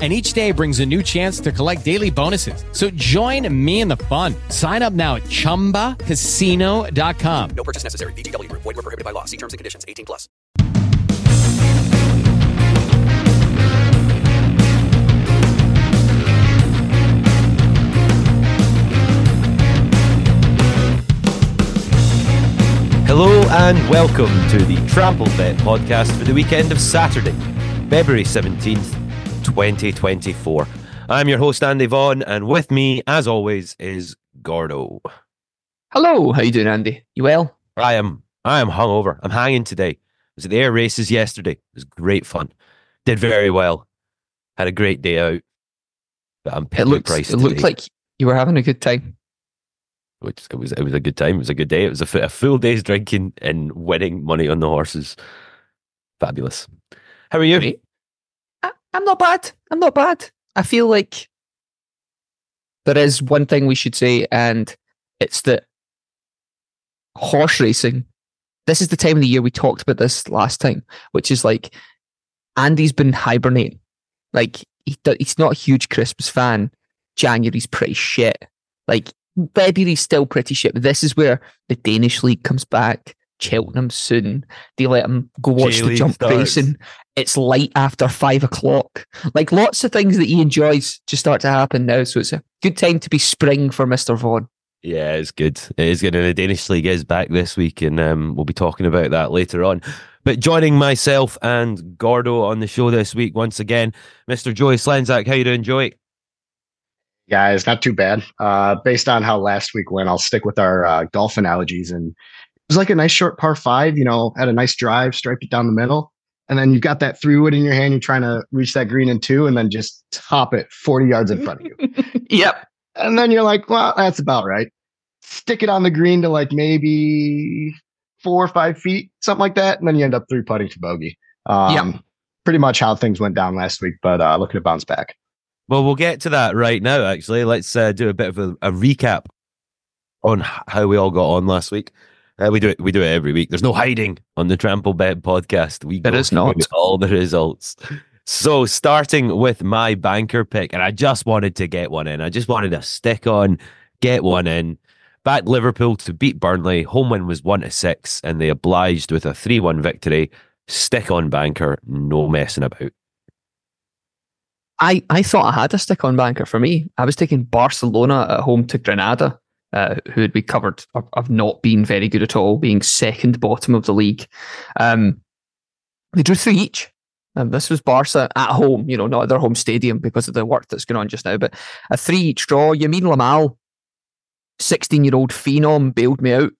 And each day brings a new chance to collect daily bonuses. So join me in the fun. Sign up now at chumbacasino.com. No purchase necessary. VGW Group. Void were prohibited by law. See terms and conditions. 18 plus. Hello and welcome to the Trampled Bet podcast for the weekend of Saturday, February 17th, 2024. I'm your host, Andy Vaughan, and with me, as always, is Gordo. Hello, how you doing, Andy? You well? I am I am hungover. I'm hanging today. I was at the Ayr races yesterday. It was great fun. Did very well. Had a great day out. But I'm It price it looked like you were having a good time. which it was it was a good time. It was a good day. It was a, a full day's drinking and winning money on the horses. Fabulous. How are you? Great. I'm not bad. I'm not bad. I feel like there is one thing we should say, and it's that horse racing. This is the time of the year we talked about this last time, which is like Andy's been hibernating. Like he, he's not a huge Christmas fan. January's pretty shit. Like February's still pretty shit. But this is where the Danish league comes back. Cheltenham soon. They let him go watch the J-League jump starts. racing. It's light after five o'clock. Like lots of things that he enjoys just start to happen now. So it's a good time to be spring for Mr. Vaughan. Yeah, it's good. It is good. And the Danish league is back this week, and um, we'll be talking about that later on. But joining myself and Gordo on the show this week once again, Mr. Joey Slenzak. How you doing, Joey? guys not too bad uh based on how last week went i'll stick with our uh, golf analogies and it was like a nice short par five you know had a nice drive striped it down the middle and then you've got that three wood in your hand you're trying to reach that green in two and then just top it 40 yards in front of you Yep. and then you're like well that's about right stick it on the green to like maybe four or five feet something like that and then you end up three putting to bogey um Yep. pretty much how things went down last week but uh looking to bounce back Well, we'll get to that right now, actually. Let's uh, do a bit of a, a recap on how we all got on last week. Uh, we do it. We do it every week. There's no hiding on the Trampled Bet podcast. We There go is not. all the results. So, starting with my banker pick, and I just wanted to get one in. I just wanted to stick on, get one in. Back Liverpool to beat Burnley. Home win was one to six, and they obliged with a three-one victory. Stick on banker, no messing about. I, I thought I had a stick on banker for me. I was taking Barcelona at home to Granada, uh, who had we covered of not being very good at all, being second bottom of the league. Um, they drew three each. And this was Barca at home, you know, not at their home stadium because of the work that's going on just now, but a three each draw. Yamin Lamal, 16 year old phenom, bailed me out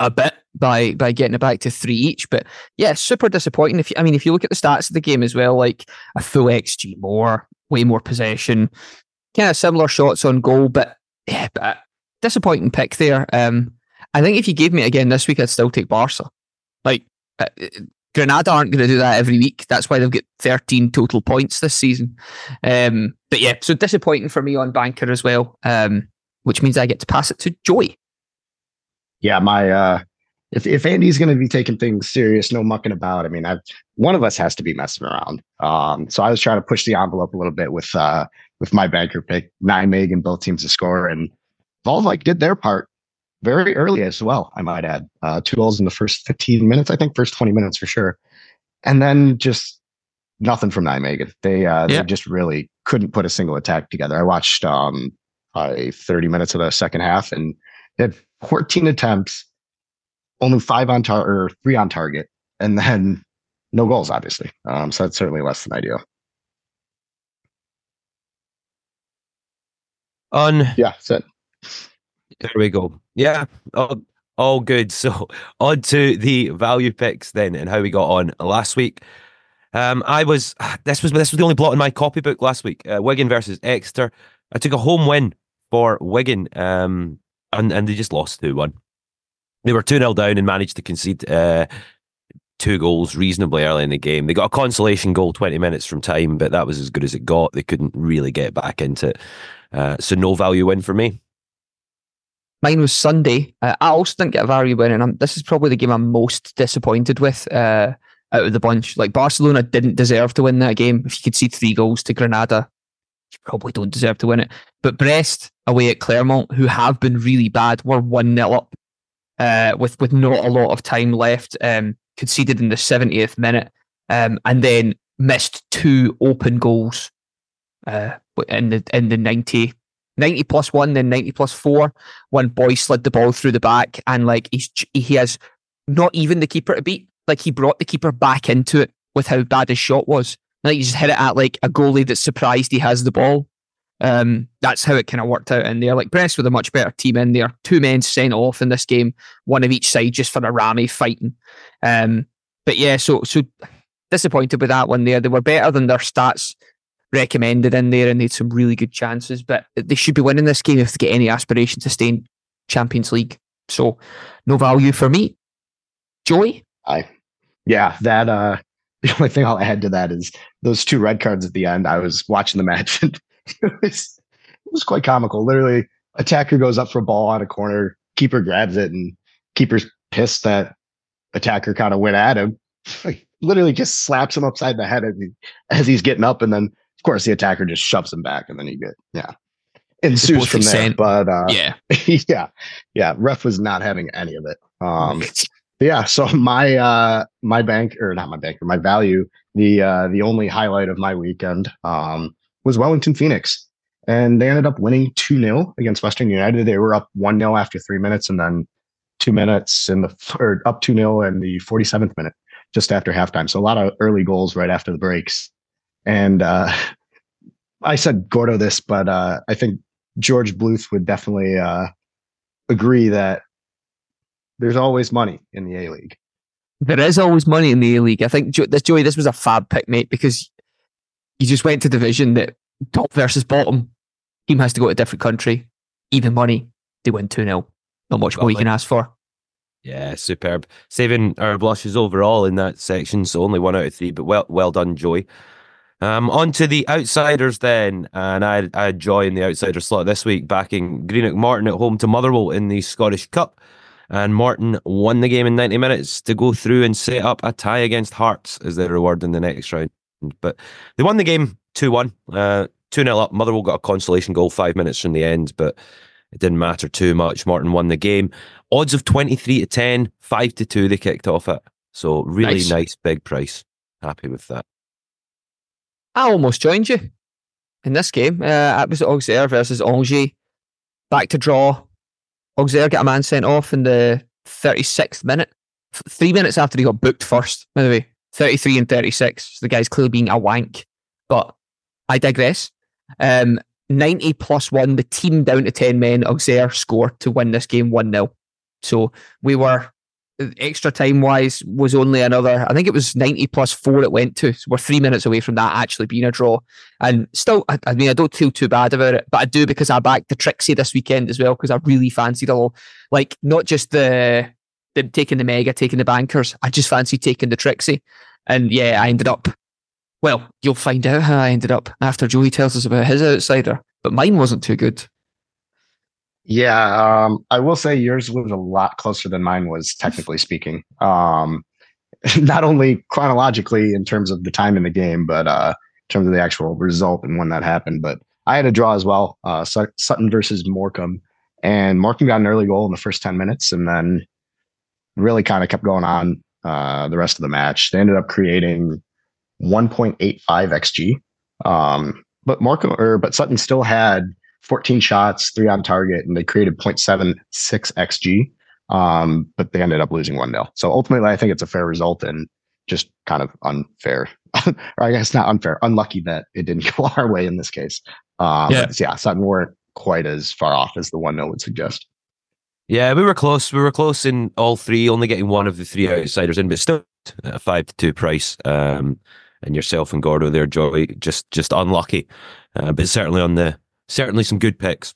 a bit by by getting it back to three each. But yeah, super disappointing. If you, I mean, if you look at the stats of the game as well, like a full XG more, way more possession, kind of similar shots on goal, but yeah, but disappointing pick there. Um, I think if you gave me again this week, I'd still take Barca. Like uh, Granada aren't going to do that every week. That's why they've got 13 total points this season. Um, but yeah, so disappointing for me on banker as well. Um, which means I get to pass it to Joy. yeah, my uh if if Andy's going to be taking things serious, no mucking about. I mean, I one of us has to be messing around. Um, so I was trying to push the envelope a little bit with uh with my banker pick, nine meg and both teams to score, and Volv like did their part very early as well. I might add uh, two goals in the first fifteen minutes. I think first twenty minutes for sure, and then just nothing from Nijmegen. They uh, Yeah. they just really couldn't put a single attack together. I watched um probably 30 minutes of the second half and they had 14 attempts, only five on target or three on target, and then no goals, obviously. Um, so that's certainly less than ideal. On Yeah, so There we go. Yeah, all, all good. So on to the value picks then, and how we got on last week. Um, I was this was this was the only blot in my copybook last week. Uh, Wigan versus Exeter. I took a home win for Wigan, um, and and they just lost two one. They were two 0 down and managed to concede uh, two goals reasonably early in the game. They got a consolation goal 20 minutes from time, but that was as good as it got. They couldn't really get back into it. Uh, so no value win for me. Mine was Sunday. Uh, I also didn't get a value win, and I'm, this is probably the game I'm most disappointed with uh, out of the bunch. Like Barcelona didn't deserve to win that game. If you could see three goals to Granada, you probably don't deserve to win it. But Brest away at Clermont, who have been really bad, were one 0 up uh, with with not a lot of time left. Um, conceded in the 70th minute, um, and then missed two open goals uh, in the in the 90 90 plus one, then 90 plus four. One boy slid the ball through the back, and like he's he has not even the keeper to beat. Like he brought the keeper back into it with how bad his shot was. Like he just hit it at like a goalie that's surprised he has the ball. Um, that's how it kind of worked out in there. Like Brest with a much better team in there. Two men sent off in this game, one of each side just for a rammy fighting. Um, but yeah, so so disappointed with that one there. They were better than their stats recommended in there and they had some really good chances. But they should be winning this game if they get any aspiration to stay in Champions League. So no value for me. Joy? I yeah, that uh the only thing I'll add to that is those two red cards at the end. I was watching the match and it was it was quite comical. Literally, attacker goes up for a ball on a corner, keeper grabs it, and keeper's pissed that attacker kind of went at him. Like, literally just slaps him upside the head as, he, as he's getting up, and then of course the attacker just shoves him back, and then he get yeah ensues from there. Sent. But uh, Yeah. yeah, yeah, ref was not having any of it. Um, yeah, so my uh my bank or not my banker, my value, the uh the only highlight of my weekend um was Wellington Phoenix. And they ended up winning 2-0 against Western United. They were up 1-0 after 3 minutes and then 2 minutes in the or up 2-0 in the 47th minute just after halftime. So a lot of early goals right after the breaks. And uh I said Gordo this, but uh I think George Bluth would definitely uh agree that there's always money in the A League. There is always money in the A League. I think Jo- this Joey, this was a fab pick, mate, because you just went to division that top versus bottom. Team has to go to a different country. Even money, they win 2 0. Not much more you can ask for. Yeah, superb. Saving our blushes overall in that section, so only one out of three, but well well done, Joey. Um, on to the outsiders then, and I, I had joy in the outsider slot this week, backing Greenock Morton at home to Motherwell in the Scottish Cup, and Morton won the game in 90 minutes to go through and set up a tie against Hearts as their reward in the next round. But they won the game 2 1, uh, 2 0 up. Motherwell got a consolation goal five minutes from the end, but it didn't matter too much. Morton won the game. Odds of 23 to 10, 5 to 2 they kicked off at. So really Nice. nice big price. Happy with that. I almost joined you in this game. Uh, it was Auxerre versus Angers. Back to draw. Auxerre get a man sent off in the 36th minute. F- Three minutes after he got booked first, by the way. 33 and 36. So the guy's clearly being a wank. But I digress. Um, 90 plus one, the team down to 10 men, Auxerre scored to win this game 1 0. So we were extra time wise was only another I think it was 90 plus four it went to. So we're three minutes away from that actually being a draw. And still I, I mean I don't feel too bad about it but I do because I backed the Trixie this weekend as well because I really fancied a lot like not just the the taking the mega taking the bankers I just fancied taking the Trixie. And yeah I ended up well you'll find out how I ended up after Joey tells us about his outsider but mine wasn't too good Yeah, um, I will say yours was a lot closer than mine was, technically speaking. Um, not only chronologically in terms of the time in the game, but uh, in terms of the actual result and when that happened. But I had a draw as well, uh, Sut- Sutton versus Morecambe, and Morecambe got an early goal in the first ten minutes, and then really kind of kept going on uh, the rest of the match. They ended up creating 1.85 xg, um, but Morecambe or but Sutton still had 14 shots, three on target, and they created 0.76 xg. Um, but they ended up losing 1 0. So ultimately, I think it's a fair result and just kind of unfair. or I guess not unfair, unlucky that it didn't go our way in this case. Um, Yeah. yeah. Sutton weren't quite as far off as the 1 0 would suggest. Yeah, we were close. We were close in all three, only getting one of the three outsiders in, but still a five to two price. Um, and yourself and Gordo there, Joey, just just unlucky, uh, but certainly on the certainly some good picks.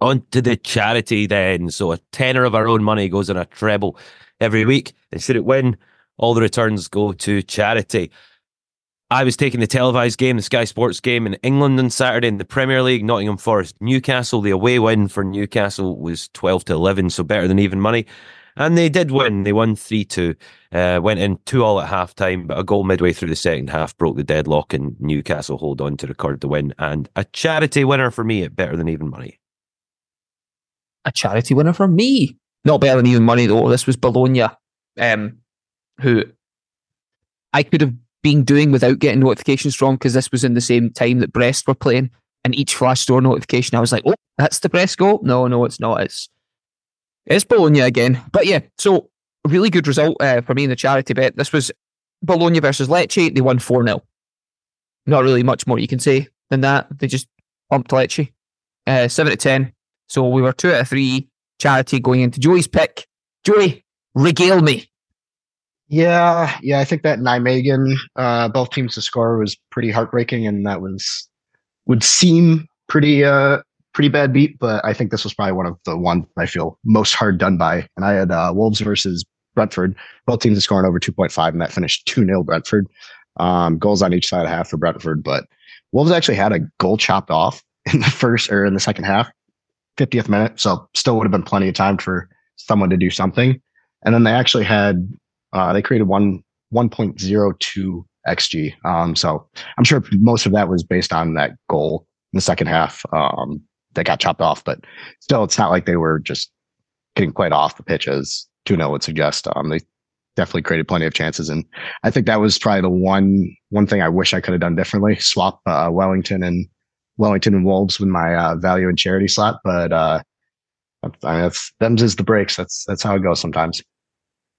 On to the charity then. So a tenner of our own money goes in a treble every week. And should it win, All the returns go to charity. I was taking the televised game, the Sky Sports game in England on Saturday in the Premier League, Nottingham Forest, Newcastle. The away win for Newcastle was 12 to 11, so better than even money. And they did win. They won 3 2. Uh, went in 2 all at half time, but a goal midway through the second half broke the deadlock, and Newcastle hold on to record the win. And a charity winner for me at better than even money. A charity winner for me. Not better than even money, though. This was Bologna, um, who I could have been doing without getting notifications from because this was in the same time that Brest were playing. And each flash score notification, I was like, oh, that's the Brest goal. No, no, it's not. It's it's Bologna again. But yeah, so really good result uh, for me in the charity bet. This was Bologna versus Lecce. They won 4 0. Not really much more you can say than that. They just pumped Lecce. Uh, 7 to 10. So we were 2 out of 3 charity going into Joey's pick. Joey, regale me. Yeah, yeah, I think that Nijmegen, uh, both teams to score was pretty heartbreaking, and that was would seem pretty uh pretty bad beat, but I think this was probably one of the ones I feel most hard done by. And I had uh, Wolves versus Brentford, both teams are scoring over 2.5, and that finished 2 0 Brentford. Um, goals on each side of half for Brentford, but Wolves actually had a goal chopped off in the first or in the second half, 50th minute. So still would have been plenty of time for someone to do something. And then they actually had uh, they created one 1.02 xg. Um, so I'm sure most of that was based on that goal in the second half um, that got chopped off. But still, it's not like they were just getting quite off the pitch as 2 0 would suggest. Um, they definitely created plenty of chances, and I think that was probably the one one thing I wish I could have done differently: swap uh, Wellington and Wellington and Wolves with my uh, value and charity slot. But uh, I mean, that's them's is the breaks. That's that's how it goes sometimes.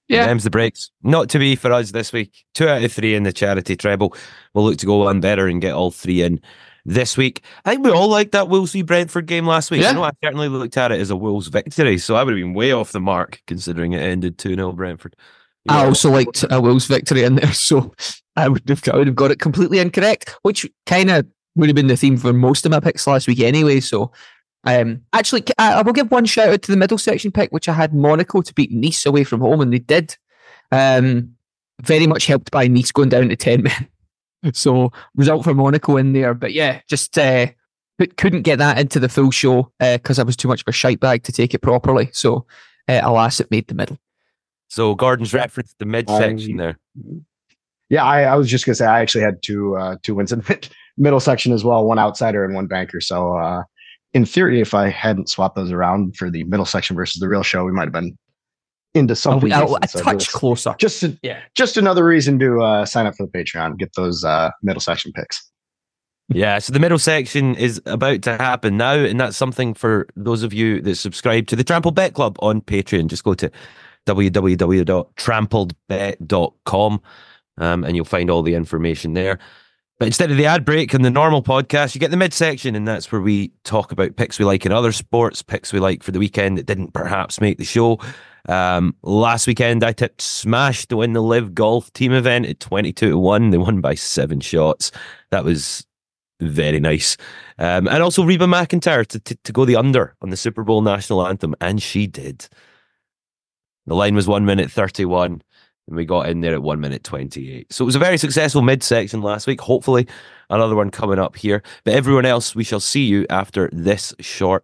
Yeah. Them's the breaks. Not to be for us this week. Two out of three in the charity treble. We'll look to go one better and get all three in this week. I think we all liked that Wolves v Brentford game last week. Yeah. I know I certainly looked at it as a Wolves victory, so I would have been way off the mark considering it ended 2 0 Brentford. I also liked a Wolves victory in there, so I would have I would have got it completely incorrect, which kind of would have been the theme for most of my picks last week anyway. So um, actually, I, I, will give one shout out to the middle section pick, which I had Monaco to beat Nice away from home, and they did. Um, very much helped by Nice going down to 10 men. so, result for Monaco in there. But yeah, just uh, couldn't get that into the full show because uh, I was too much of a shite bag to take it properly. So, uh, alas, it made the middle. So, Gordon's reference the mid section there. Yeah, I, I, was just gonna say I actually had two uh, two wins in the middle section as well, one outsider and one banker. So uh, in theory, if I hadn't swapped those around for the middle section versus the real show, we might have been into something oh, a so touch closer. Just to, yeah, just another reason to uh, sign up for the Patreon, get those uh, middle section picks. Yeah, so the middle section is about to happen now, and that's something for those of you that subscribe to the Trampled Bet Club on Patreon. Just go to www.trampledbet.com um, and you'll find all the information there. But instead of the ad break and the normal podcast, you get the midsection, and that's where we talk about picks we like in other sports, picks we like for the weekend that didn't perhaps make the show. Um, last weekend, I tipped Smash to win the LIV Golf Team event at 22 to 1. They won by seven shots. That was very nice. Um, and also Reba McEntire to, to, to go the under on the Super Bowl national anthem, and she did. The line was 1 minute 31 and we got in there at one minute 28. So it was a very successful midsection last week. Hopefully, another one coming up here. But everyone else, we shall see you after this short.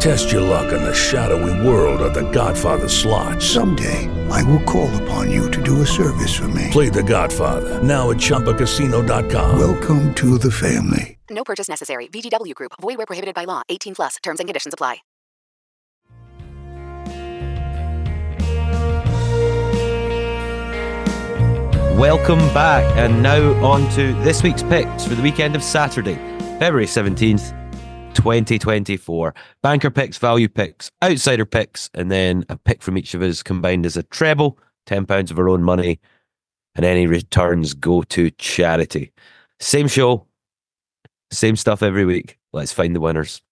Test your luck in the shadowy world of The Godfather slot. Someday. I will call upon you to do a service for me. Play the Godfather now at ChumbaCasino.com. Welcome to the family. No purchase necessary. VGW Group. Void where prohibited by law. 18 plus. Terms and conditions apply. Welcome back, and now on to this week's picks for the weekend of Saturday, February 17th, 2024. Banker picks, value picks, outsider picks, and then a pick from each of us combined as a treble, £10 of our own money, and any returns go to charity. Same show, same stuff every week. Let's find the winners.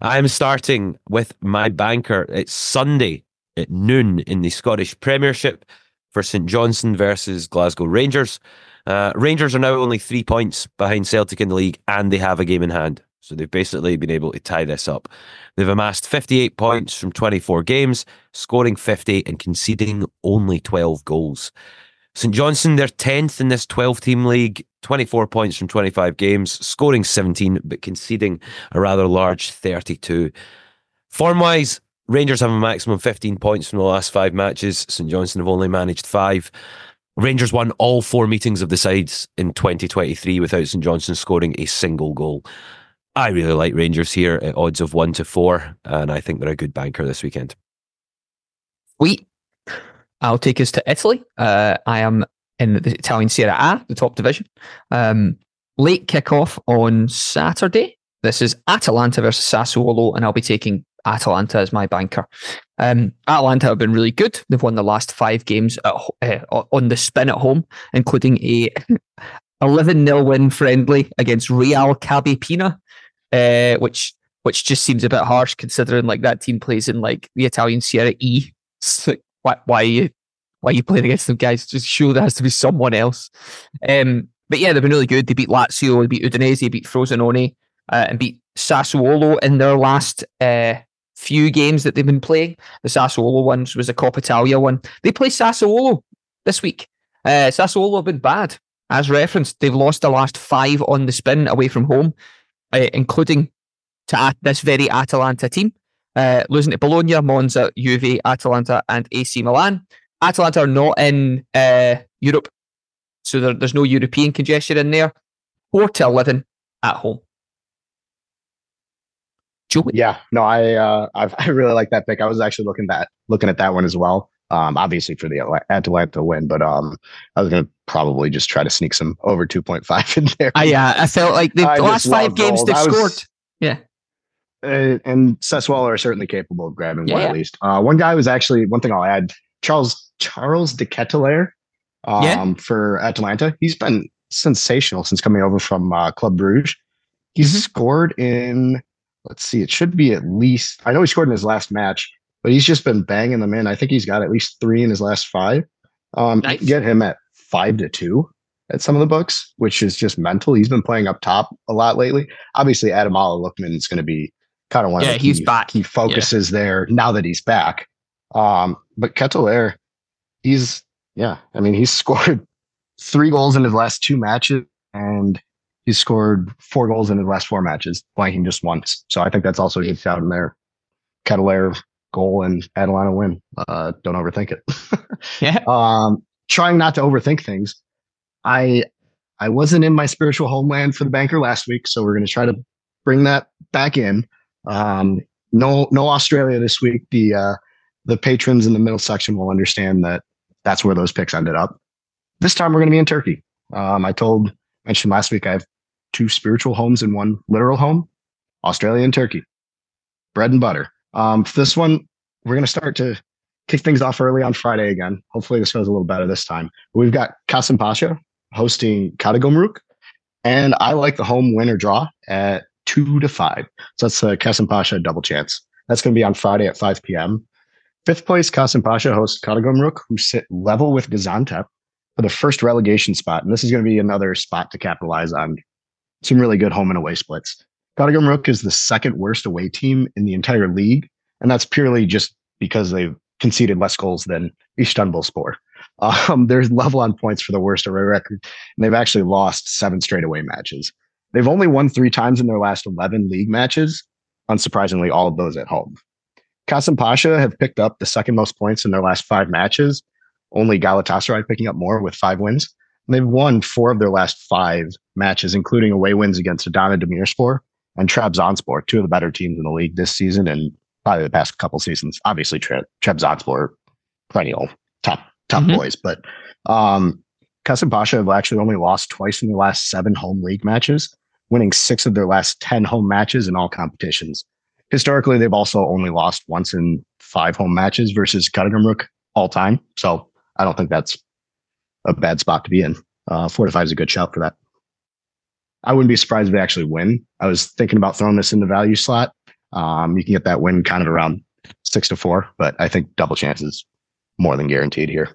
I'm starting with my banker. It's Sunday at noon in the Scottish Premiership for St Johnstone versus Glasgow Rangers. Uh, Rangers are now only three points behind Celtic in the league, and they have a game in hand. So they've basically been able to tie this up. They've amassed 58 points from 24 games, scoring 50 and conceding only 12 goals. St Johnstone, they're 10th in this 12 team league, 24 points from 25 games, scoring 17, but conceding a rather large 32. Form wise, Rangers have a maximum 15 points from the last five matches. St Johnstone have only managed five. Rangers won all four meetings of the sides in 2023 without St Johnstone scoring a single goal. I really like Rangers here at odds of one to four, and I think they're a good banker this weekend. Sweet. I'll take us to Italy. Uh, I am in the Italian Serie A, the top division. Um, late kickoff on Saturday. This is Atalanta versus Sassuolo, and I'll be taking Atalanta as my banker. Um, Atalanta have been really good. They've won the last five games at, uh, on the spin at home, including a 11 0 win friendly against Real Cabipina, uh, which which just seems a bit harsh considering like that team plays in like the Italian Serie E. Like, why, why are you why are you playing against them guys? Just sure there has to be someone else. Um, but yeah, they've been really good. They beat Lazio, they beat Udinese, they beat Frosinone, uh, and beat Sassuolo in their last uh, few games that they've been playing. The Sassuolo ones was a Coppa Italia one. They play Sassuolo this week. Uh, Sassuolo have been bad, as referenced. They've lost the last five on the spin away from home, uh, including to this very Atalanta team. Uh, losing to Bologna, Monza, Juve, Atalanta, and AC Milan. Atalanta are not in uh, Europe, so there, there's no European congestion in there. Four to eleven at home. Joey. Yeah, no, I uh, I really like that pick. I was actually looking that looking at that one as well. Um, obviously for the Atalanta win, but um, I was gonna probably just try to sneak some over two point five in there. I yeah, I felt like the last five games they've scored. Yeah. Uh, and Sassuolo are certainly capable of grabbing Yeah, one yeah. at least. Uh, one guy was actually one thing I'll add: Charles Charles de Ketelaere, um, Yeah. for Atalanta. He's been sensational since coming over from uh, Club Bruges. He's Mm-hmm. scored in. Let's see, it should be at least. I know he scored in his last match, but he's just been banging them in. I think he's got at least three in his last five. Um, Nice. Get him at five to two at some of the books, which is just mental. He's been playing up top a lot lately. Obviously, Ademola Lookman is going to be kind of one Yeah, of he's key, back. key focuses there now that he's back. Um, but Ketelaere, he's yeah, I mean, he's scored three goals in his last two matches, and he's scored four goals in his last four matches, blanking just once. So I think that's also a good shout in there. Ketelaere goal and Atalanta win. Uh, don't overthink it. Yeah. um, trying not to overthink things. I I wasn't in my spiritual homeland for the banker last week, so we're going to try to bring that back in. Um, no no Australia this week. The uh, the patrons in the middle section will understand that that's where those picks ended up. This time we're going to be in Turkey. Um, I told mentioned last week I have two spiritual homes and one literal home. Australia and Turkey, bread and butter. Um, this one, we're going to start to kick things off early on Friday again. Hopefully, this goes a little better this time. We've got Kasimpasa hosting Karagumruk, and I like the home win or draw at two to five. So that's a Kasimpasa double chance. That's going to be on Friday at 5 p.m. Fifth place, Kasimpasa hosts Karagumruk, who sit level with Gaziantep for the first relegation spot. And this is going to be another spot to capitalize on some really good home and away splits. Karagumruk is the second worst away team in the entire league. And that's purely just because they've conceded less goals than Istanbulspor. Um, they're level on points for the worst away record, and they've actually lost seven straight away matches. They've only won three times in their last 11 league matches, unsurprisingly, all of those at home. Kasimpasa have picked up the second most points in their last five matches. Only Galatasaray picking up more with five wins. And they've won four of their last five matches, including away wins against Adana Demirspor and Trabzonspor, two of the better teams in the league this season and probably the past couple seasons. Obviously, Tre- Trabzonspor, perennial top top Mhm. boys, but um, Kasimpasa have actually only lost twice in the last seven home league matches, winning six of their last 10 home matches in all competitions. Historically, they've also only lost once in five home matches versus Karagumruk all time. So I don't think that's a bad spot to be in. Uh, four to five is a good shout for that. I wouldn't be surprised if they actually win. I was thinking about throwing this in the value slot. Um, you can get that win kind of around six to four, but I think double chances more than guaranteed here.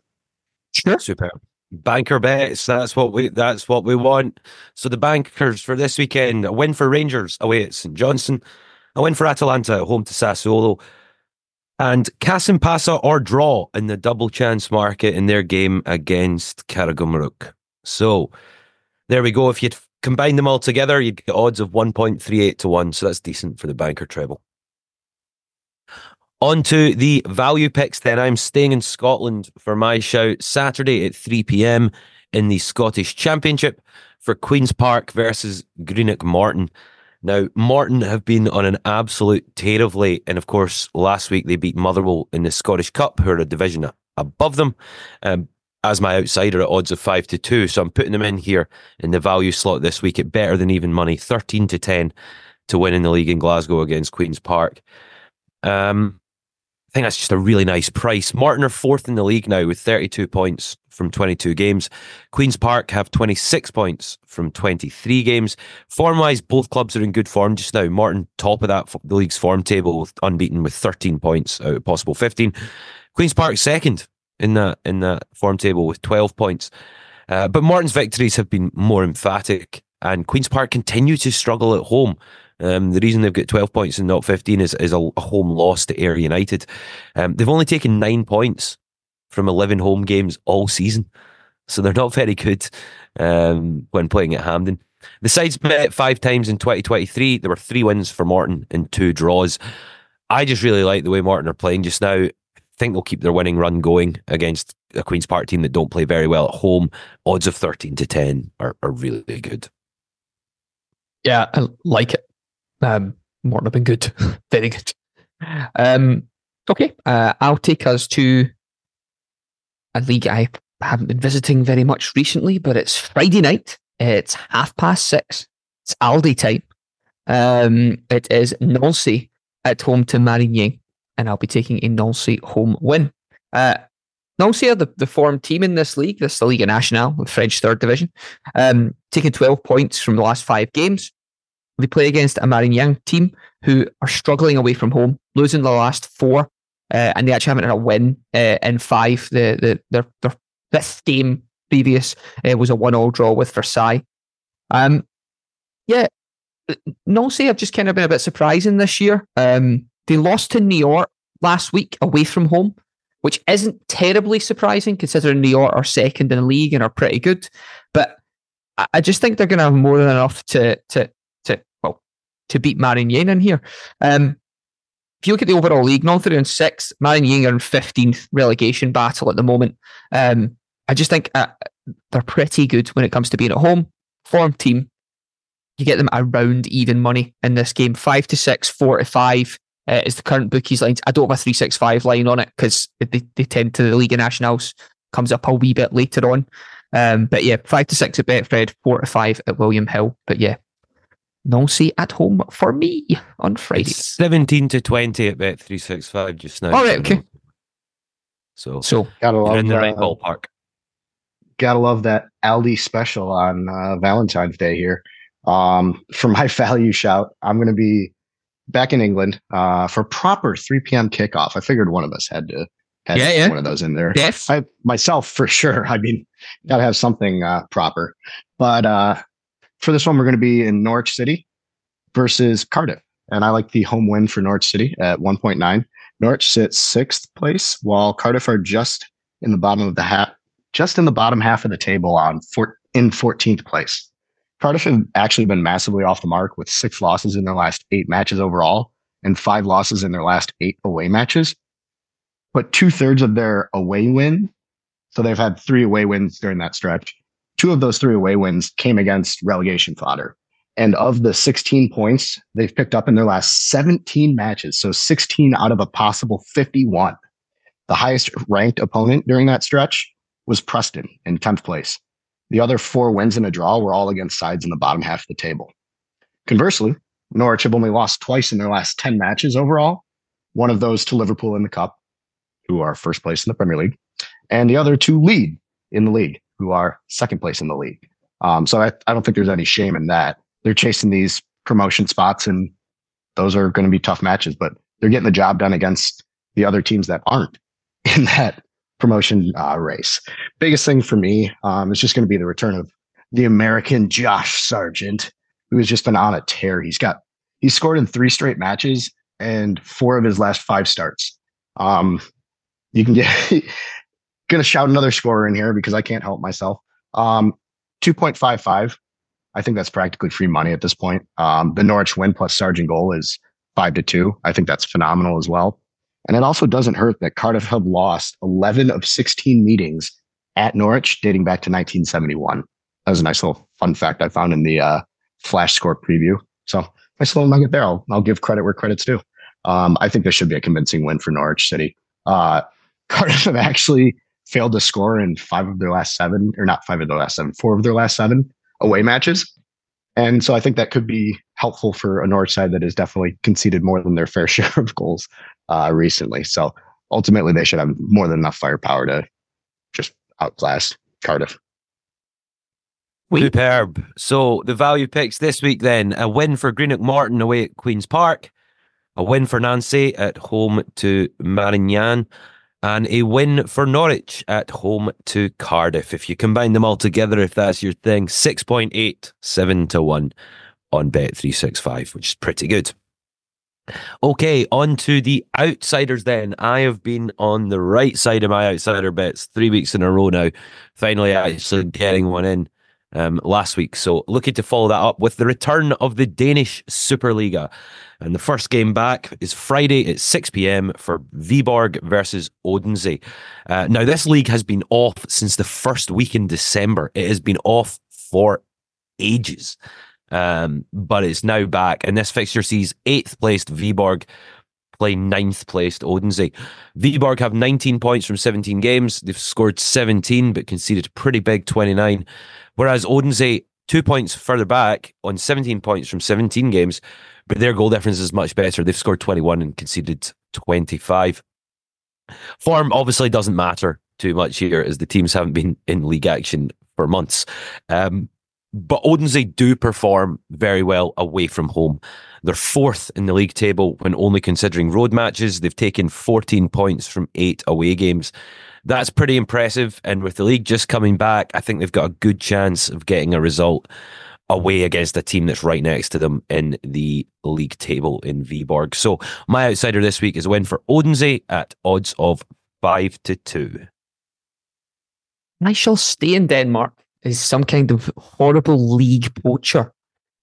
Sure. Super. Banker bets. That's what we. That's what we want. So the bankers for this weekend: a win for Rangers away at St Johnstone, a win for Atalanta at home to Sassuolo, and Kasimpasa or draw in the double chance market in their game against Karagumruk. So there we go. If you'd combine them all together, you'd get odds of one point three eight to one. So that's decent for the banker treble. On to the value picks then. I'm staying in Scotland for my shout Saturday at 3 pm in the Scottish Championship for Queen's Park versus Greenock Morton. Now, Morton have been on an absolute tear of late. And of course, last week they beat Motherwell in the Scottish Cup, who are a division above them, um, as my outsider at odds of 5 to 2. So I'm putting them in here in the value slot this week at better than even money, 13 to 10 to win in the league in Glasgow against Queen's Park. Um, I think that's just a really nice price. Morton are fourth in the league now with 32 points from 22 games. Queen's Park have 26 points from 23 games. Form wise, both clubs are in good form just now. Morton top of that the league's form table, unbeaten with 13 points out of possible 15. Queen's Park second in that in that form table with 12 points. Uh, but Morton's victories have been more emphatic, and Queen's Park continue to struggle at home. Um, the reason they've got 12 points and not 15 is, is a, a home loss to Ayr United. Um, they've only taken nine points from 11 home games all season. So they're not very good um, when playing at Hampden. The sides met five times in 2023. There were three wins for Morton and two draws. I just really like the way Morton are playing just now. Think they'll keep their winning run going against a Queen's Park team that don't play very well at home. Odds of 13 to 10 are, are really good. Yeah, I like it. Um, Morton have been good, very good. Um, okay, uh, I'll take us to a league I haven't been visiting very much recently, but it's Friday night. It's half past six. It's Aldi time. Um, it is Nancy at home to Marigny, and I'll be taking a Nancy home win. Uh, Nancy are the, the form team in this league. This is the Liga Nationale, the French third division. Um, taking 12 points from the last five games. They play against a Marignan team who are struggling away from home, losing the last four, uh, and they actually haven't had a win uh, in five. The, the their their fifth game previous uh, was a one-all draw with Versailles. Um, yeah, Nancy have just kind of been a bit surprising this year. Um, they lost to New York last week away from home, which isn't terribly surprising considering New York are second in the league and are pretty good. But I, just think they're going to have more than enough to to to well to beat Marigny in here. Um, if you look at the overall league, Nancy are in sixth, Marigny are in fifteenth relegation battle at the moment. Um, I just think uh, they're pretty good when it comes to being at home. Form team, you get them around even money in this game. Five to six, four to five uh, is the current bookies lines. I don't have a three six five line on it because they, they tend to the Liga Nationals comes up a wee bit later on. Um, but yeah, five to six at Betfred, four to five at William Hill. But yeah, Nancy at home for me on Friday. It's 17 to 20 at Bet 365 just now. All right, okay. So, so gotta you're love in the right uh, ballpark. gotta love that Aldi special on uh, Valentine's Day here. Um, for my value shout, I'm going to be back in England uh, for proper 3 p.m. kickoff. I figured one of us had to have Yeah, yeah. one of those in there. Yes. I myself for sure. I mean, gotta have something uh, proper. But uh, for this one, we're going to be in Norwich City versus Cardiff, and I like the home win for Norwich City at 1.9. Norwich sits sixth place, while Cardiff are just in the bottom of the hat, just in the bottom half of the table on four, in 14th place. Cardiff have actually been massively off the mark with six losses in their last eight matches overall, and five losses in their last eight away matches. But two thirds of their away win, so they've had three away wins during that stretch. Two of those three away wins came against relegation fodder. And of the 16 points they've picked up in their last 17 matches, so 16 out of a possible 51, the highest ranked opponent during that stretch was Preston in 10th place. The other four wins and a draw were all against sides in the bottom half of the table. Conversely, Norwich have only lost twice in their last 10 matches overall, one of those to Liverpool in the Cup, who are first place in the Premier League, and the other to Leeds in the league, who are second place in the league. Um, so I, I don't think there's any shame in that. They're chasing these promotion spots, and those are going to be tough matches, but they're getting the job done against the other teams that aren't in that promotion uh, race. Biggest thing for me um, is just going to be the return of the American Josh Sargent, who has just been on a tear. He's got he's scored in three straight matches and four of his last five starts. Um, you can get gonna shout another scorer in here because I can't help myself. Um, two point five five. I think that's practically free money at this point. Um, the Norwich win plus Sargent goal is five to two. I think that's phenomenal as well. And it also doesn't hurt that Cardiff have lost 11 of 16 meetings at Norwich dating back to 1971. That was a nice little fun fact I found in the uh, flash score preview. So nice little nugget there. I'll, I'll give credit where credit's due. Um, I think this should be a convincing win for Norwich City. Uh, Cardiff have actually failed to score in five of their last seven, or not five of their last seven, four of their last seven away matches. And so I think that could be helpful for a Norwich side that has definitely conceded more than their fair share of goals uh, recently. So ultimately, they should have more than enough firepower to just outclass Cardiff. Superb. So the value picks this week then a win for Greenock Morton away at Queen's Park, a win for Nancy at home to Marignan, and a win for Norwich at home to Cardiff. If you combine them all together, if that's your thing, 6.8, 7 to 1 on Bet365, which is pretty good. Okay, on to the outsiders then. I have been on the right side of my outsider bets three weeks in a row now, finally actually getting one in um, last week. So looking to follow that up with the return of the Danish Superliga. And the first game back is Friday at 6 p.m. for Viborg versus Odense. Uh, now, this league has been off since the first week in December. It has been off for ages um, but it's now back. And this fixture sees eighth placed Viborg play ninth placed Odense. Viborg have 19 points from 17 games. They've scored 17, but conceded pretty big 29. Whereas Odense, two points further back on 17 points from 17 games, but their goal difference is much better. They've scored 21 and conceded 25. Form obviously doesn't matter too much here as the teams haven't been in league action for months. Um, but Odense do perform very well away from home. They're fourth in the league table when only considering road matches. They've taken 14 points from eight away games. That's pretty impressive. And with the league just coming back, I think they've got a good chance of getting a result away against a team that's right next to them in the league table in Viborg. So my outsider this week is a win for Odense at odds of five to two. I shall stay in Denmark is some kind of horrible league poacher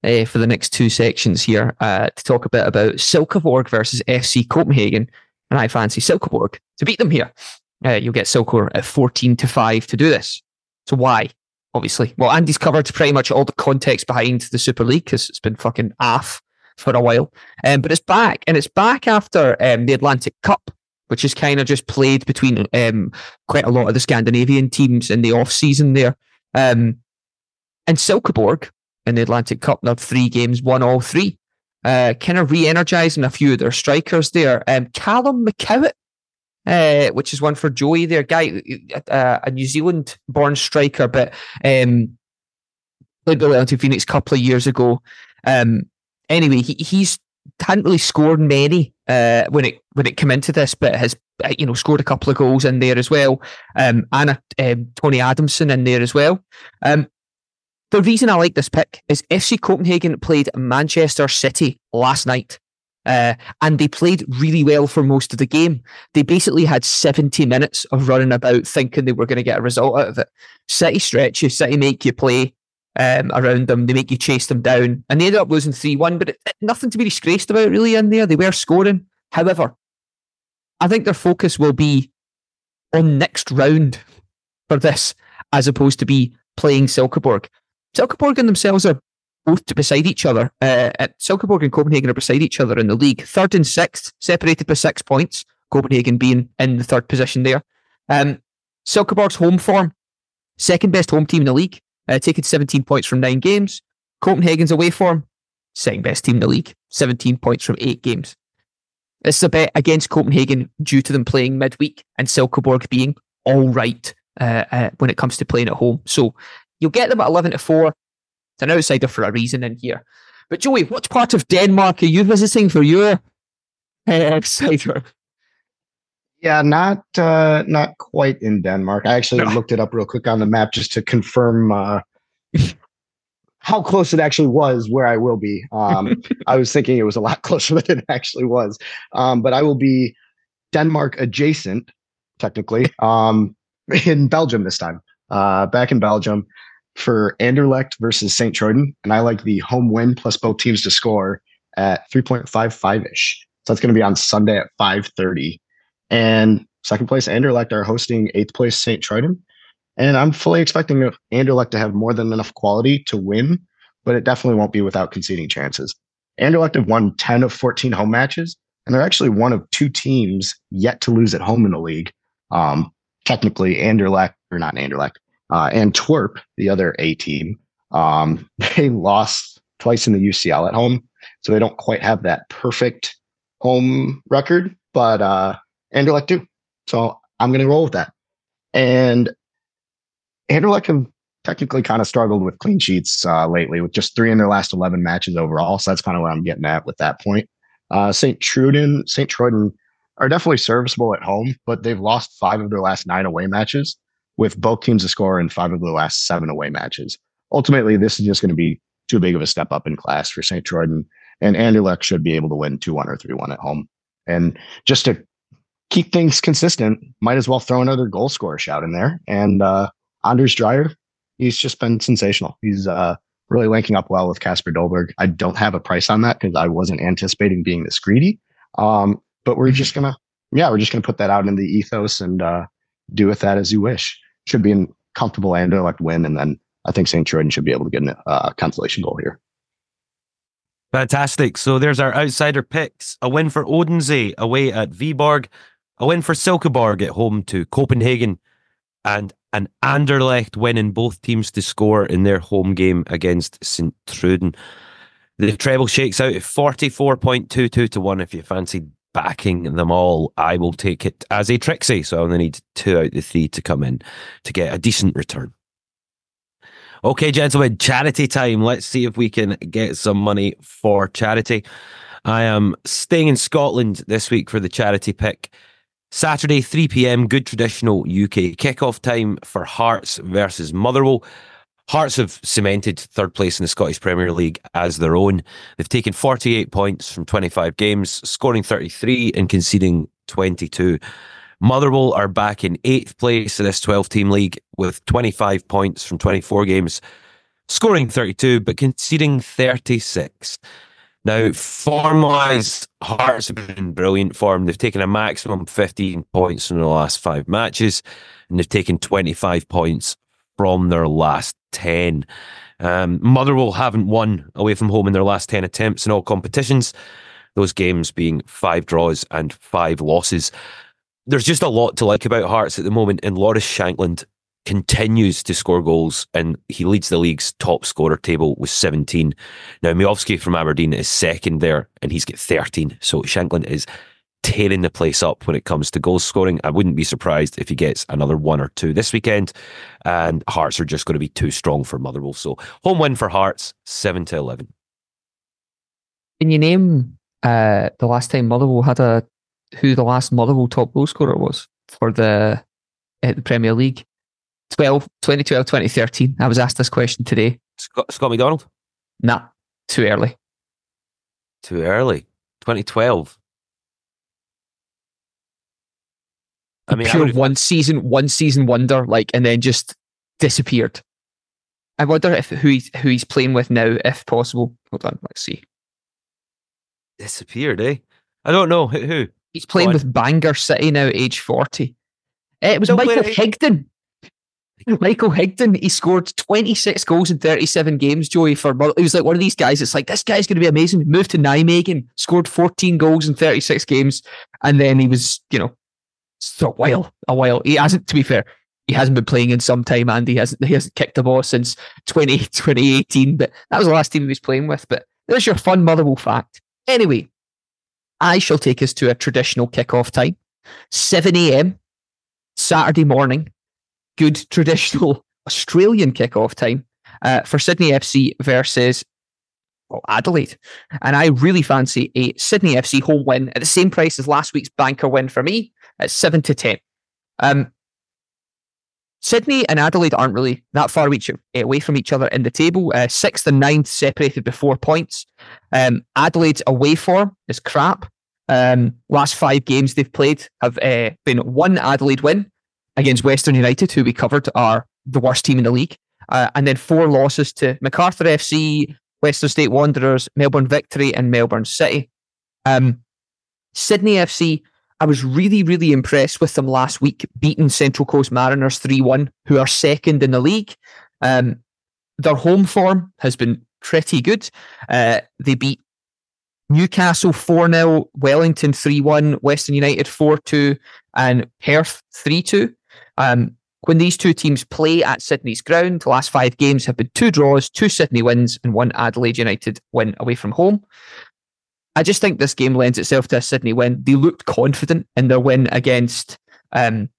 uh, for the next two sections here uh, to talk a bit about Silkeborg versus FC Copenhagen. And I fancy Silkeborg to beat them here. Uh, you'll get Silkeborg at 14 to 5 to do this. So why? Obviously. Well, Andy's covered pretty much all the context behind the Super League because it's been fucking off for a while. Um, but it's back, and it's back after um, the Atlantic Cup, which is kind of just played between um, quite a lot of the Scandinavian teams in the off season there. Um, and Silkeborg in the Atlantic Cup, now three games, won all three. Uh, kind of re-energizing a few of their strikers there. Um, Callum McCowatt, uh, which is one for Joey there, guy, uh, a New Zealand-born striker, but um, played the Wellington Phoenix a couple of years ago. Um, anyway, he, he's hadn't really scored many uh, when it when it came into this, but has uh, you know scored a couple of goals in there as well. Um, and um, Tonni Adamsen in there as well. Um, the reason I like this pick is FC Copenhagen played Manchester City last night. Uh, and they played really well for most of the game. They basically had 70 minutes of running about thinking they were going to get a result out of it. City stretch you, City make you play. Um, around them. They make you chase them down, and they ended up losing three one. But it, it- nothing to be disgraced about really in there. They were scoring. However, I think their focus will be on next round for this, as opposed to be playing Silkeborg. Silkeborg and themselves are both beside each other. Uh, at Silkeborg and Copenhagen are beside each other in the league, third and sixth, separated by six points. Copenhagen being in the third position there. Um, Silkeborg's home form, second best home team in the league, uh, taking 17 points from nine games. Copenhagen's away form, second best team in the league, 17 points from eight games. This is a bet against Copenhagen due to them playing midweek and Silkeborg being all right uh, uh, when it comes to playing at home. So you'll get them at 11 to 4. It's an outsider for a reason in here. But Joey, what part of Denmark are you visiting for your uh, outsider? Yeah, not uh, not quite in Denmark. I actually looked it up real quick on the map just to confirm uh, how close it actually was where I will be. Um, I was thinking it was a lot closer than it actually was, um, but I will be Denmark adjacent, technically, um, in Belgium this time. Uh, back in Belgium for Anderlecht versus St. Truiden, and I like the home win plus both teams to score at 3.55 ish. So that's going to be on Sunday at 5:30. And second place, Anderlecht are hosting eighth place St. Truiden. And I'm fully expecting Anderlecht to have more than enough quality to win, but it definitely won't be without conceding chances. Anderlecht have won 10 of 14 home matches, and they're actually one of two teams yet to lose at home in the league. Um, technically, Anderlecht, or not Anderlecht, uh, Antwerp, the other A team, um, they lost twice in the UCL at home, so they don't quite have that perfect home record, but uh, Anderlecht do. So I'm going to roll with that. And Anderlecht have technically kind of struggled with clean sheets uh, lately, with just three in their last 11 matches overall. So that's kind of where I'm getting at with that point. Uh, St. Truiden, St. Truiden are definitely serviceable at home, but they've lost five of their last nine away matches, with both teams to score in five of their last seven away matches. Ultimately, this is just going to be too big of a step up in class for St. Truiden, and Anderlecht should be able to win 2 1 or 3 1 at home. And just to keep things consistent, might as well throw another goal scorer shout in there. And uh, Anders Dreyer, he's just been sensational. He's uh, really linking up well with Kasper Dolberg. I don't have a price on that because I wasn't anticipating being this greedy. Um, but we're just gonna, yeah, we're just gonna put that out in the ethos and uh, do with that as you wish. Should be a comfortable Anderlecht win, and then I think St. Truiden should be able to get a uh, consolation goal here. Fantastic. So there's our outsider picks. A win for Odense away at Viborg, a win for Silkeborg at home to Copenhagen, and an Anderlecht win in both teams to score in their home game against St. Truiden. The treble shakes out at 44.22 to 1 if you fancy backing them all. I will take it as a Trixie, so I only need two out of the three to come in to get a decent return. Okay, gentlemen, charity time. Let's see if we can get some money for charity. I am staying in Scotland this week for the charity pick. Saturday, 3 pm, good traditional UK kickoff time for Hearts versus Motherwell. Hearts have cemented third place in the Scottish Premier League as their own. They've taken 48 points from 25 games, scoring 33 and conceding 22. Motherwell are back in eighth place in this 12 team league with 25 points from 24 games, scoring 32 but conceding 36. Now, form wise, Hearts have been in brilliant form. They've taken a maximum 15 points in the last five matches, and they've taken 25 points from their last 10. Um, Motherwell haven't won away from home in their last 10 attempts in all competitions, those games being five draws and five losses. There's just a lot to like about Hearts at the moment, and Lawrence Shankland continues to score goals and he leads the league's top scorer table with 17. Now, Miovski from Aberdeen is second there and he's got 13. So Shankland is tearing the place up when it comes to goal scoring. I wouldn't be surprised if he gets another one or two this weekend. And Hearts are just going to be too strong for Motherwell. So home win for Hearts, 7 to 11. Can you name uh, the last time Motherwell had a who the last Motherwell top goal scorer was for the uh, the Premier League? 12, 2012, 2013. I was asked this question today. Scott, Scott McDonald? Nah, too early. Too early. 2012. I mean, pure would've- one season, one season wonder, like, and then just disappeared. I wonder if who he's who he's playing with now, if possible. Hold on, let's see. Disappeared, eh? I don't know who. who? He's playing with Bangor City now, at age forty. Eh, It was No, Michael Higdon. Michael Higdon, he scored 26 goals in 37 games, Joey, for He was like one of these guys. It's like, this guy's going to be amazing. Moved to Nijmegen, scored 14 goals in 36 games. And then he was, you know, a while, a while. He hasn't, to be fair, he hasn't been playing in some time, and he hasn't, he hasn't kicked a ball since 20, 2018. But that was the last team he was playing with. But there's your fun Motherwell fact. Anyway, I shall take us to a traditional kickoff time 7 a.m. Saturday morning. Good traditional Australian kickoff time uh, for Sydney FC versus well, Adelaide. And I really fancy a Sydney FC home win at the same price as last week's banker win for me at 7 to 10. Um, Sydney and Adelaide aren't really that far each, away from each other in the table. Uh, sixth and ninth separated by four points. Um, Adelaide's away form is crap. Um, last five games they've played have uh, been one Adelaide win against Western United, who we covered are the worst team in the league, uh, and then four losses to Macarthur FC, Western State Wanderers, Melbourne Victory, and Melbourne City. Um, Sydney FC, I was really, really impressed with them last week, beating Central Coast Mariners 3 1, who are second in the league. Um, their home form has been pretty good. Uh, they beat Newcastle 4 0, Wellington 3 1, Western United 4 2, and Perth 3 2. Um, when these two teams play at Sydney's ground, the last five games have been two draws, two Sydney wins, and one Adelaide United win away from home. I just think this game lends itself to a Sydney win. They looked confident in their win against um,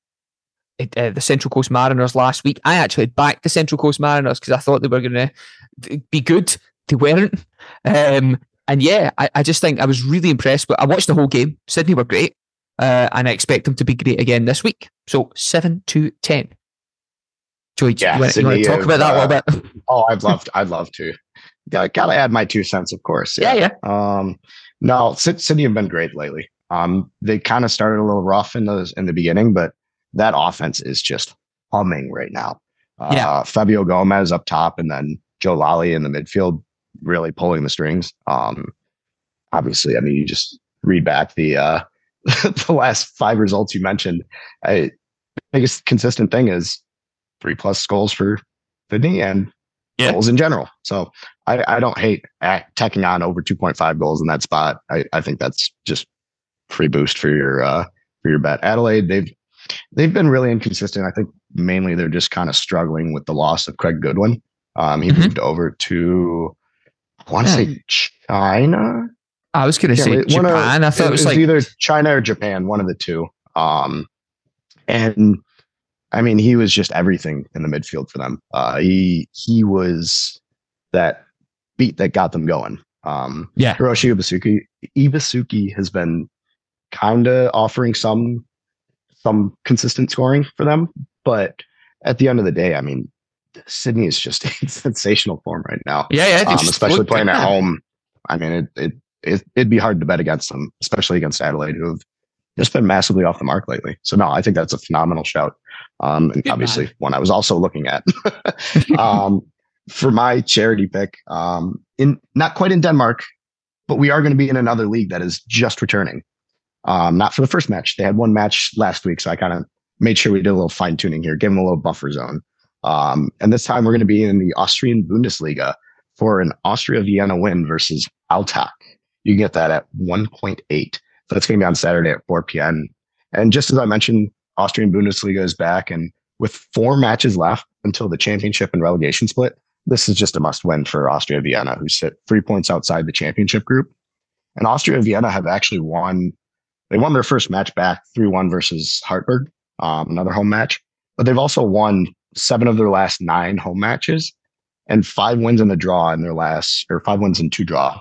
uh, the Central Coast Mariners last week. I actually backed the Central Coast Mariners because I thought they were going to be good. They weren't. Um, and yeah, I, I just think I was really impressed. But I watched the whole game. Sydney were great. Uh, and I expect them to be great again this week. So 7 to 10. Joey, Yeah, you, want, to talk have, about that a little uh, bit? Oh, I'd love to. I'd love to. Yeah, gotta add my two cents, of course. Yeah, yeah. Um, no, Syd- Sydney have been great lately. Um, they kind of started a little rough in the in the beginning, but that offense is just humming right now. Uh, Yeah. Fábio Gomes up top, and then Joe Lolley in the midfield, really pulling the strings. Um, obviously, I mean, you just read back the uh, the last five results you mentioned. I, biggest consistent thing is three plus goals for Sydney and Yeah. goals in general. So I, I don't hate tacking on over 2.5 goals in that spot. I, I think that's just free boost for your uh, for your bet. Adelaide, they've they've been really inconsistent. I think mainly they're just kind of struggling with the loss of Craig Goodwin. Um, he Mhm. moved over to I want to say China. I was going to say one of- Japan. I thought it was like either China or Japan, one of the two. Um, and I mean, he was just everything in the midfield for them. Uh, he he was that beat that got them going. Um, Yeah. Hiroshi Ibusuki Ibusuki has been kind of offering some some consistent scoring for them, but at the end of the day, I mean, Sydney is just in sensational form right now Yeah, yeah. um, especially playing at home. I mean, it, it it it'd be hard to bet against them, especially against Adelaide, who have just been massively off the mark lately. So no, I think that's a phenomenal shout. Um, and Good obviously one I was also looking at. um, for my charity pick, um, in not quite in Denmark, but we are going to be in another league that is just returning. Um, not for the first match. They had one match last week, so I kind of made sure we did a little fine tuning here, give them a little buffer zone. Um, and this time we're going to be in the Austrian Bundesliga for an Austria Vienna win versus Altach. You can get that at 1.8. So that's going to be on Saturday at 4 p.m. And just as I mentioned, Austrian Bundesliga is back, and with four matches left until the championship and relegation split, this is just a must win for Austria Vienna, who sit three points outside the championship group. And Austria Vienna have actually won, they won their first match back 3 1 versus Hartberg, um, another home match, but they've also won seven of their last nine home matches and five wins in the draw in their last, or five wins and two draw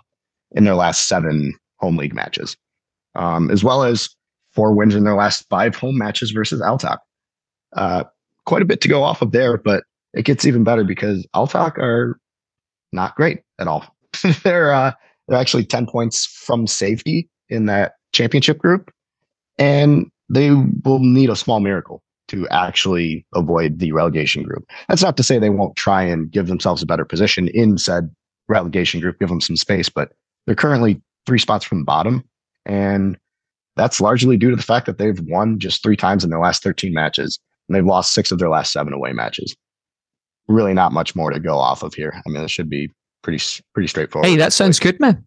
in their last seven home league matches, um, as well as four wins in their last five home matches versus Altach. Uh, quite a bit to go off of there, but it gets even better because Altach are not great at all. they're uh, they're actually ten points from safety in that championship group, and they will need a small miracle to actually avoid the relegation group. That's not to say they won't try and give themselves a better position in said relegation group, give them some space, but they're currently three spots from the bottom. And that's largely due to the fact that they've won just three times in their last 13 matches and they've lost six of their last seven away matches. Really, not much more to go off of here. I mean, it should be pretty pretty straightforward. Hey, that sounds good, man.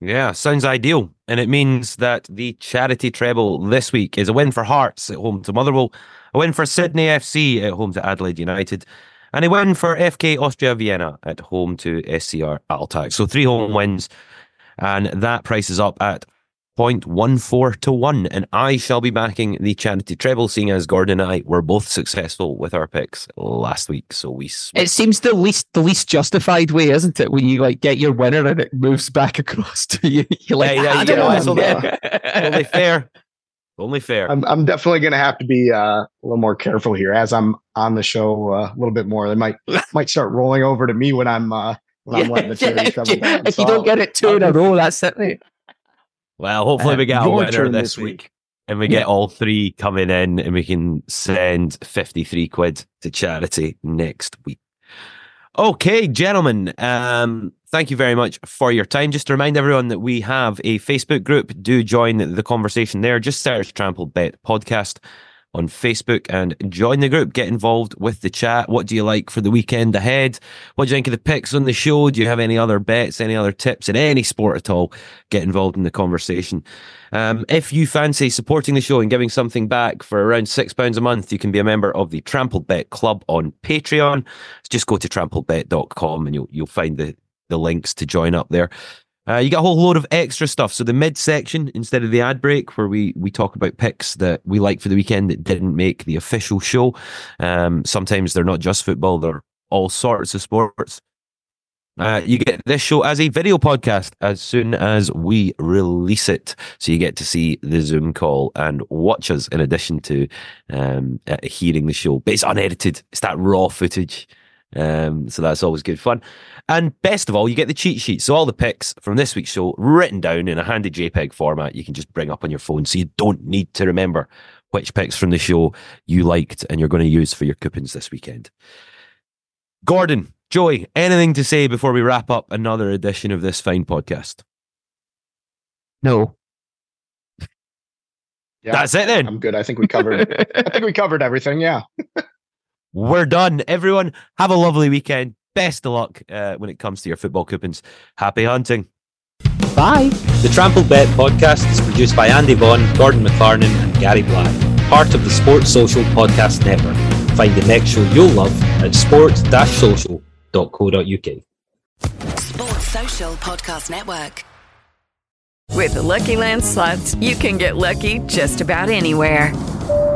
Yeah, sounds ideal. And it means that the charity treble this week is a win for Hearts at home to Motherwell, a win for Sydney FC at home to Adelaide United, and he won for FK Austria Vienna at home to SCR Altach. So three home wins, and that price is up at 0.14 to 1. And I shall be backing the charity treble, seeing as Gordon and I were both successful with our picks last week. So we. It seems the least the least justified way, isn't it? When you like get your winner and it moves back across to you. You're like, yeah, yeah, "Ah, know, it's on, only, man." only fair. Only fair. I'm, I'm definitely going to have to be uh, a little more careful here as I'm on the show uh, a little bit more. They might might start rolling over to me when I'm uh, when I'm letting the charity if treble you, down. if So you don't I'll- get it two in a row, that's it. Well, hopefully Uh, we get a winner this this week. And we get Yeah. all three coming in and we can send 53 quid to charity next week. Okay, gentlemen, um, thank you very much for your time. Just to remind everyone that we have a Facebook group. Do join the conversation there. Just search Trampled Bet Podcast on Facebook and join the group. Get involved with the chat. What do you like for the weekend ahead? What do you think of the picks on the show? Do you have any other bets, any other tips in any sport at all? Get involved in the conversation. Um, if you fancy supporting the show and giving something back for around £6 a month, you can be a member of the Trampled Bet Club on Patreon. Just go to trampledbet.com and you'll, you'll find the, the links to join up there. Uh, you get a whole load of extra stuff. So the mid section instead of the ad break, where we we talk about picks that we like for the weekend that didn't make the official show. Um, sometimes they're not just football; they're all sorts of sports. Uh, you get this show as a video podcast as soon as we release it. So you get to see the Zoom call and watch us in addition to um, uh, hearing the show. But it's unedited, it's that raw footage. Um, so that's always good fun. And best of all, you get the cheat sheet. So all the picks from this week's show written down in a handy JPEG format you can just bring up on your phone. So you don't need to remember which picks from the show you liked and you're going to use for your coupons this weekend. Gordon, Joey, anything to say before we wrap up another edition of this fine podcast? No. Yeah, That's it then. I'm good. I think we covered. I think we covered everything. Yeah. We're done. Everyone, have a lovely weekend. Best of luck uh, when it comes to your football coupons. Happy hunting. Bye. The Trampled Bet podcast is produced by Andy Vaughan, Gordon McLarnon, and Gary Black, part of the Sports Social Podcast Network. Find the next show you'll love at sports-social.co.uk. Sports Social Podcast Network. With the Lucky Land slots, you can get lucky just about anywhere.